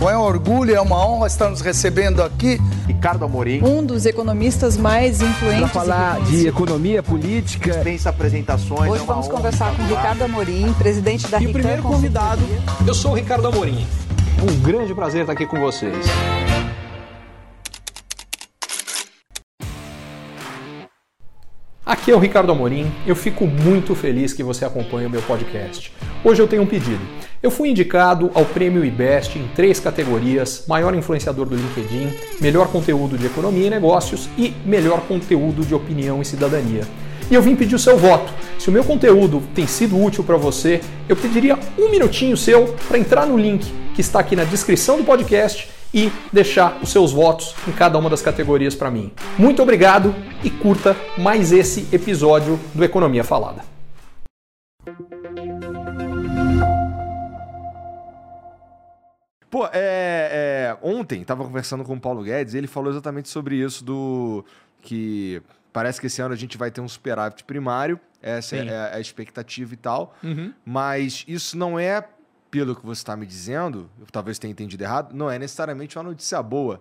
Bom, é um orgulho, é uma honra estar nos recebendo aqui. Ricardo Amorim. Um dos economistas mais influentes. Para falar de economia política. Dispensa apresentações. Hoje é vamos conversar com Ricardo Amorim, presidente da E o primeiro convidado, eu sou o Ricardo Amorim. Um grande prazer estar aqui com vocês. Aqui é o Ricardo Amorim. Eu fico muito feliz que você acompanhe o meu podcast. Hoje eu tenho um pedido. Eu fui indicado ao Prêmio IBEST em três categorias: maior influenciador do LinkedIn, melhor conteúdo de economia e negócios e melhor conteúdo de opinião e cidadania. E eu vim pedir o seu voto. Se o meu conteúdo tem sido útil para você, eu pediria um minutinho seu para entrar no link que está aqui na descrição do podcast e deixar os seus votos em cada uma das categorias para mim. Muito obrigado e curta mais esse episódio do Economia Falada. Pô, é, é, ontem tava conversando com o Paulo Guedes e ele falou exatamente sobre isso do que parece que esse ano a gente vai ter um superávit primário, essa é, é a expectativa e tal, Uhum. mas isso não é, pelo que você está me dizendo, eu talvez tenha entendido errado, não é necessariamente uma notícia boa.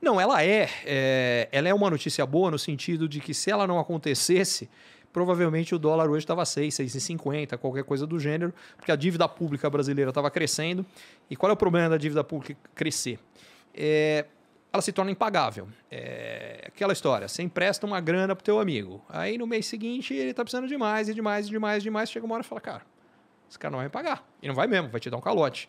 Não, ela é, é, ela é uma notícia boa no sentido de que se ela não acontecesse, provavelmente o dólar hoje estava 6, 6,50, qualquer coisa do gênero, porque a dívida pública brasileira estava crescendo. E qual é o problema da dívida pública crescer? É, ela se torna impagável. É aquela história, você empresta uma grana pro teu amigo, aí no mês seguinte ele está precisando de mais, e de mais, e de mais, e de mais, chega uma hora e fala, cara, esse cara não vai me pagar. E não vai mesmo, vai te dar um calote.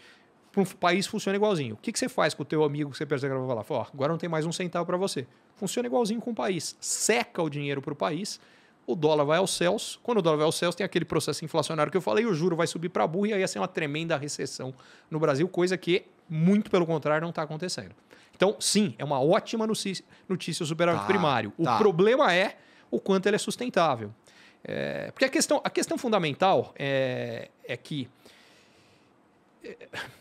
Para um país funciona igualzinho. O que, que você faz com o teu amigo que você percebe que vai falar? Fala, agora não tem mais um centavo para você. Funciona igualzinho com o país. Seca o dinheiro para o país, o dólar vai aos céus. Quando o dólar vai aos céus, tem aquele processo inflacionário que eu falei, o juro vai subir para burro e aí ia ser uma tremenda recessão no Brasil, coisa que, muito pelo contrário, não está acontecendo. Então, sim, é uma ótima notícia, o superávit Tá, primário. O tá. problema é o quanto ele é sustentável. É, porque a questão, a questão fundamental é, é que é,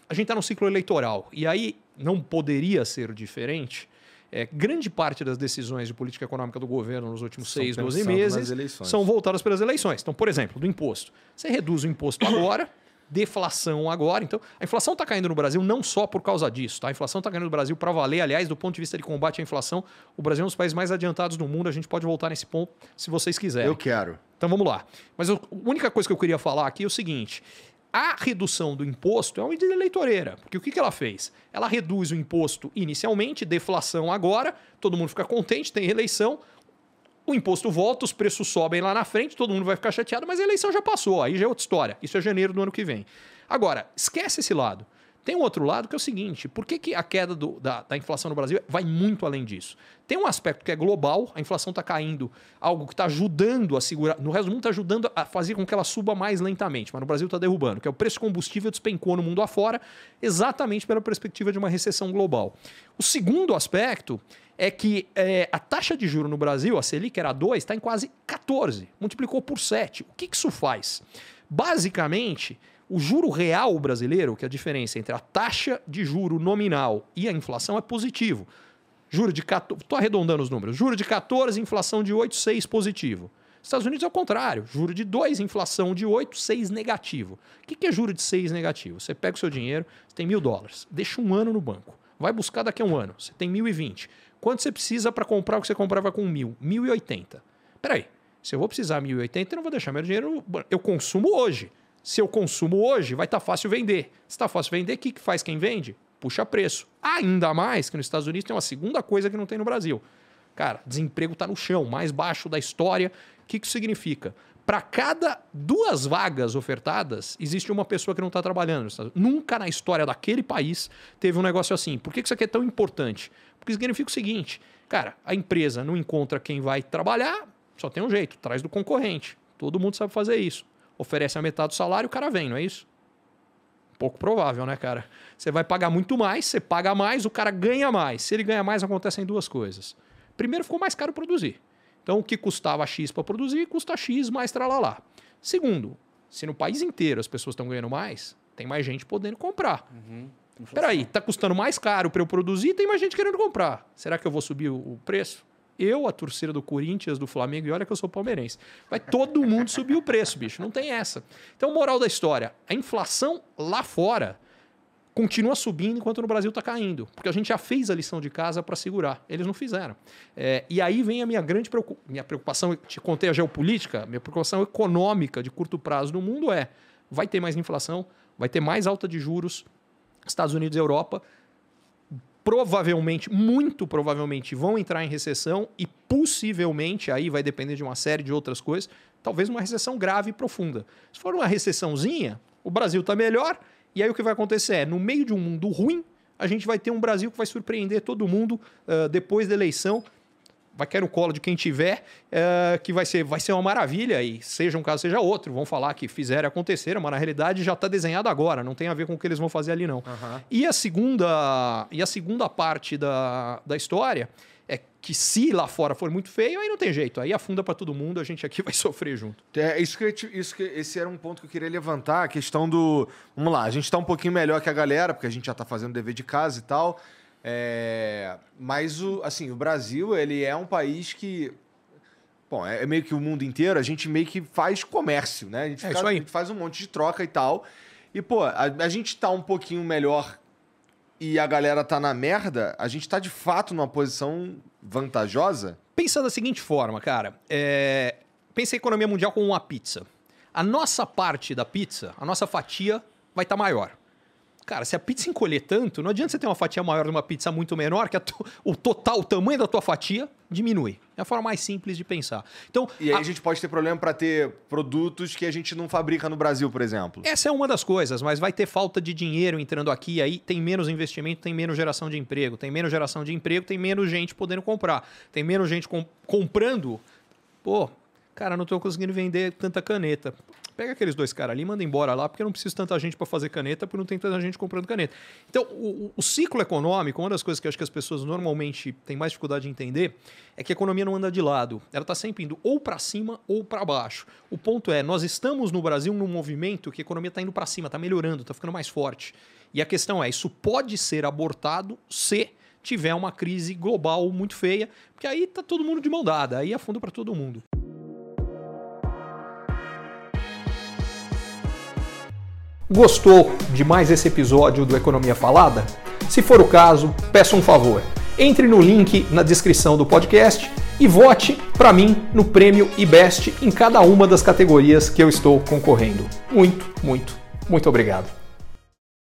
a gente está no ciclo eleitoral e aí não poderia ser diferente. É, grande parte das decisões de política econômica do governo nos últimos São seis, 12 pensando nas meses são voltadas pelas eleições. Então, por exemplo, do imposto. Você reduz o imposto agora, deflação agora. Então, a inflação está caindo no Brasil não só por causa disso. Tá? A inflação está caindo no Brasil para valer. Aliás, do ponto de vista de combate à inflação, o Brasil é um dos países mais adiantados do mundo. A gente pode voltar nesse ponto se vocês quiserem. Eu quero. Então vamos lá. Mas a única coisa que eu queria falar aqui é o seguinte: a redução do imposto é uma medida eleitoreira. Porque o que, que ela fez? Ela reduz o imposto inicialmente, deflação agora, todo mundo fica contente, tem eleição. O imposto volta, os preços sobem lá na frente, todo mundo vai ficar chateado, mas a eleição já passou, aí já é outra história. Isso é janeiro do ano que vem. Agora, esquece esse lado. Tem um outro lado que é o seguinte: por que, que a queda do- da, da inflação no Brasil vai muito além disso? Tem um aspecto que é global, a inflação está caindo, algo que está ajudando a segurar. No resto do mundo está ajudando a fazer com que ela suba mais lentamente, mas no Brasil está derrubando, que é o preço de combustível despencou no mundo afora, exatamente pela perspectiva de uma recessão global. O segundo aspecto é que é, a taxa de juro no Brasil, a Selic era 2, está em quase 14, multiplicou por 7. O que, que isso faz? Basicamente, o juro real brasileiro, que é a diferença entre a taxa de juro nominal e a inflação, é positivo. Juro de 14, tô arredondando os números. Juro de 14, inflação de 8, 6 positivo. Estados Unidos é o contrário. Juro de 2, inflação de 8, 6 negativo. O que é juro de 6 negativo? Você pega o seu dinheiro, você tem mil dólares, deixa um ano no banco. Vai buscar daqui a um ano, você tem 1.020. Quanto você precisa para comprar o que você comprava com mil? 1.080. Peraí, se eu vou precisar 1.080, eu não vou deixar meu dinheiro no banco. Eu consumo hoje. Se eu consumo hoje, vai estar fácil vender. Se está fácil vender, o que, que faz quem vende? Puxa preço. Ainda mais que nos Estados Unidos tem uma segunda coisa que não tem no Brasil. Cara, desemprego está no chão, mais baixo da história. O que, que isso significa? Para cada duas vagas ofertadas, existe uma pessoa que não está trabalhando. Nunca na história daquele país teve um negócio assim. Por que que isso aqui é tão importante? Porque significa o seguinte: cara, a empresa não encontra quem vai trabalhar, só tem um jeito, traz do concorrente. Todo mundo sabe fazer isso. Oferece a metade do salário, o cara vem, não é isso? Pouco provável, né, cara? Você vai pagar muito mais, você paga mais, o cara ganha mais. Se ele ganha mais, acontecem duas coisas. Primeiro, ficou mais caro produzir. Então, o que custava X para produzir, custa X mais tralalá. Segundo, se no país inteiro as pessoas estão ganhando mais, tem mais gente podendo comprar. Peraí, tá custando mais caro para eu produzir, tem mais gente querendo comprar. Será que eu vou subir o preço? Eu, a torcida do Corinthians, do Flamengo, e olha que eu sou palmeirense. Vai todo mundo subir o preço, bicho. Não tem essa. Então, moral da história: a inflação lá fora continua subindo enquanto no Brasil está caindo. Porque a gente já fez a lição de casa para segurar. Eles não fizeram. É, e aí vem a minha grande preocupação. Minha preocupação, te contei a geopolítica, minha preocupação econômica de curto prazo no mundo é: vai ter mais inflação, vai ter mais alta de juros, Estados Unidos e Europa. Provavelmente, muito provavelmente, vão entrar em recessão e possivelmente, aí vai depender de uma série de outras coisas, talvez uma recessão grave e profunda. Se for uma recessãozinha, o Brasil está melhor, e aí o que vai acontecer é, no meio de um mundo ruim, a gente vai ter um Brasil que vai surpreender todo mundo uh, depois da eleição. Vai cair no colo de quem tiver, uh, que vai ser, vai ser uma maravilha, e seja um caso, seja outro. Vão falar que fizeram acontecer, mas na realidade já está desenhado agora, não tem a ver com o que eles vão fazer ali, não. Uhum. E, a segunda, e a segunda parte da, da história é que se lá fora for muito feio, aí não tem jeito. Aí afunda para todo mundo, a gente aqui vai sofrer junto. É, isso que, isso que esse era um ponto que eu queria levantar, a questão do. Vamos lá, a gente está um pouquinho melhor que a galera, porque a gente já está fazendo dever de casa e tal. É, mas o, assim, o Brasil, ele é um país que. Bom, é meio que o mundo inteiro, a gente meio que faz comércio, né? A gente, é fica, a gente faz um monte de troca e tal. E, pô, a, a gente está um pouquinho melhor e a galera tá na merda, a gente tá de fato numa posição vantajosa? Pensa da seguinte forma, cara. É... Pensa a economia mundial como uma pizza. A nossa parte da pizza, a nossa fatia, vai estar tá maior. Cara, se a pizza encolher tanto, não adianta você ter uma fatia maior de uma pizza muito menor, que to o total, o tamanho da tua fatia diminui. É a forma mais simples de pensar. Então, e aí a, a gente pode ter problema para ter produtos que a gente não fabrica no Brasil, por exemplo. Essa é uma das coisas, mas vai ter falta de dinheiro entrando aqui, aí tem menos investimento, tem menos geração de emprego, tem menos geração de emprego, tem menos gente podendo comprar, tem menos gente com comprando. Pô, cara, não estou conseguindo vender tanta caneta. Pega aqueles dois caras ali, manda embora lá, porque eu não preciso tanta gente para fazer caneta, porque não tem tanta gente comprando caneta. Então, o, o, ciclo econômico, uma das coisas que acho que as pessoas normalmente têm mais dificuldade de entender, é que a economia não anda de lado. Ela está sempre indo ou para cima ou para baixo. O ponto é, nós estamos no Brasil num movimento que a economia está indo para cima, está melhorando, está ficando mais forte. E a questão é, isso pode ser abortado se tiver uma crise global muito feia, porque aí tá todo mundo de mão dada, aí afunda para todo mundo. Gostou de mais esse episódio do Economia Falada? Se for o caso, peço um favor. Entre no link na descrição do podcast e vote para mim no prêmio IBEST em cada uma das categorias que eu estou concorrendo. Muito, muito, muito obrigado.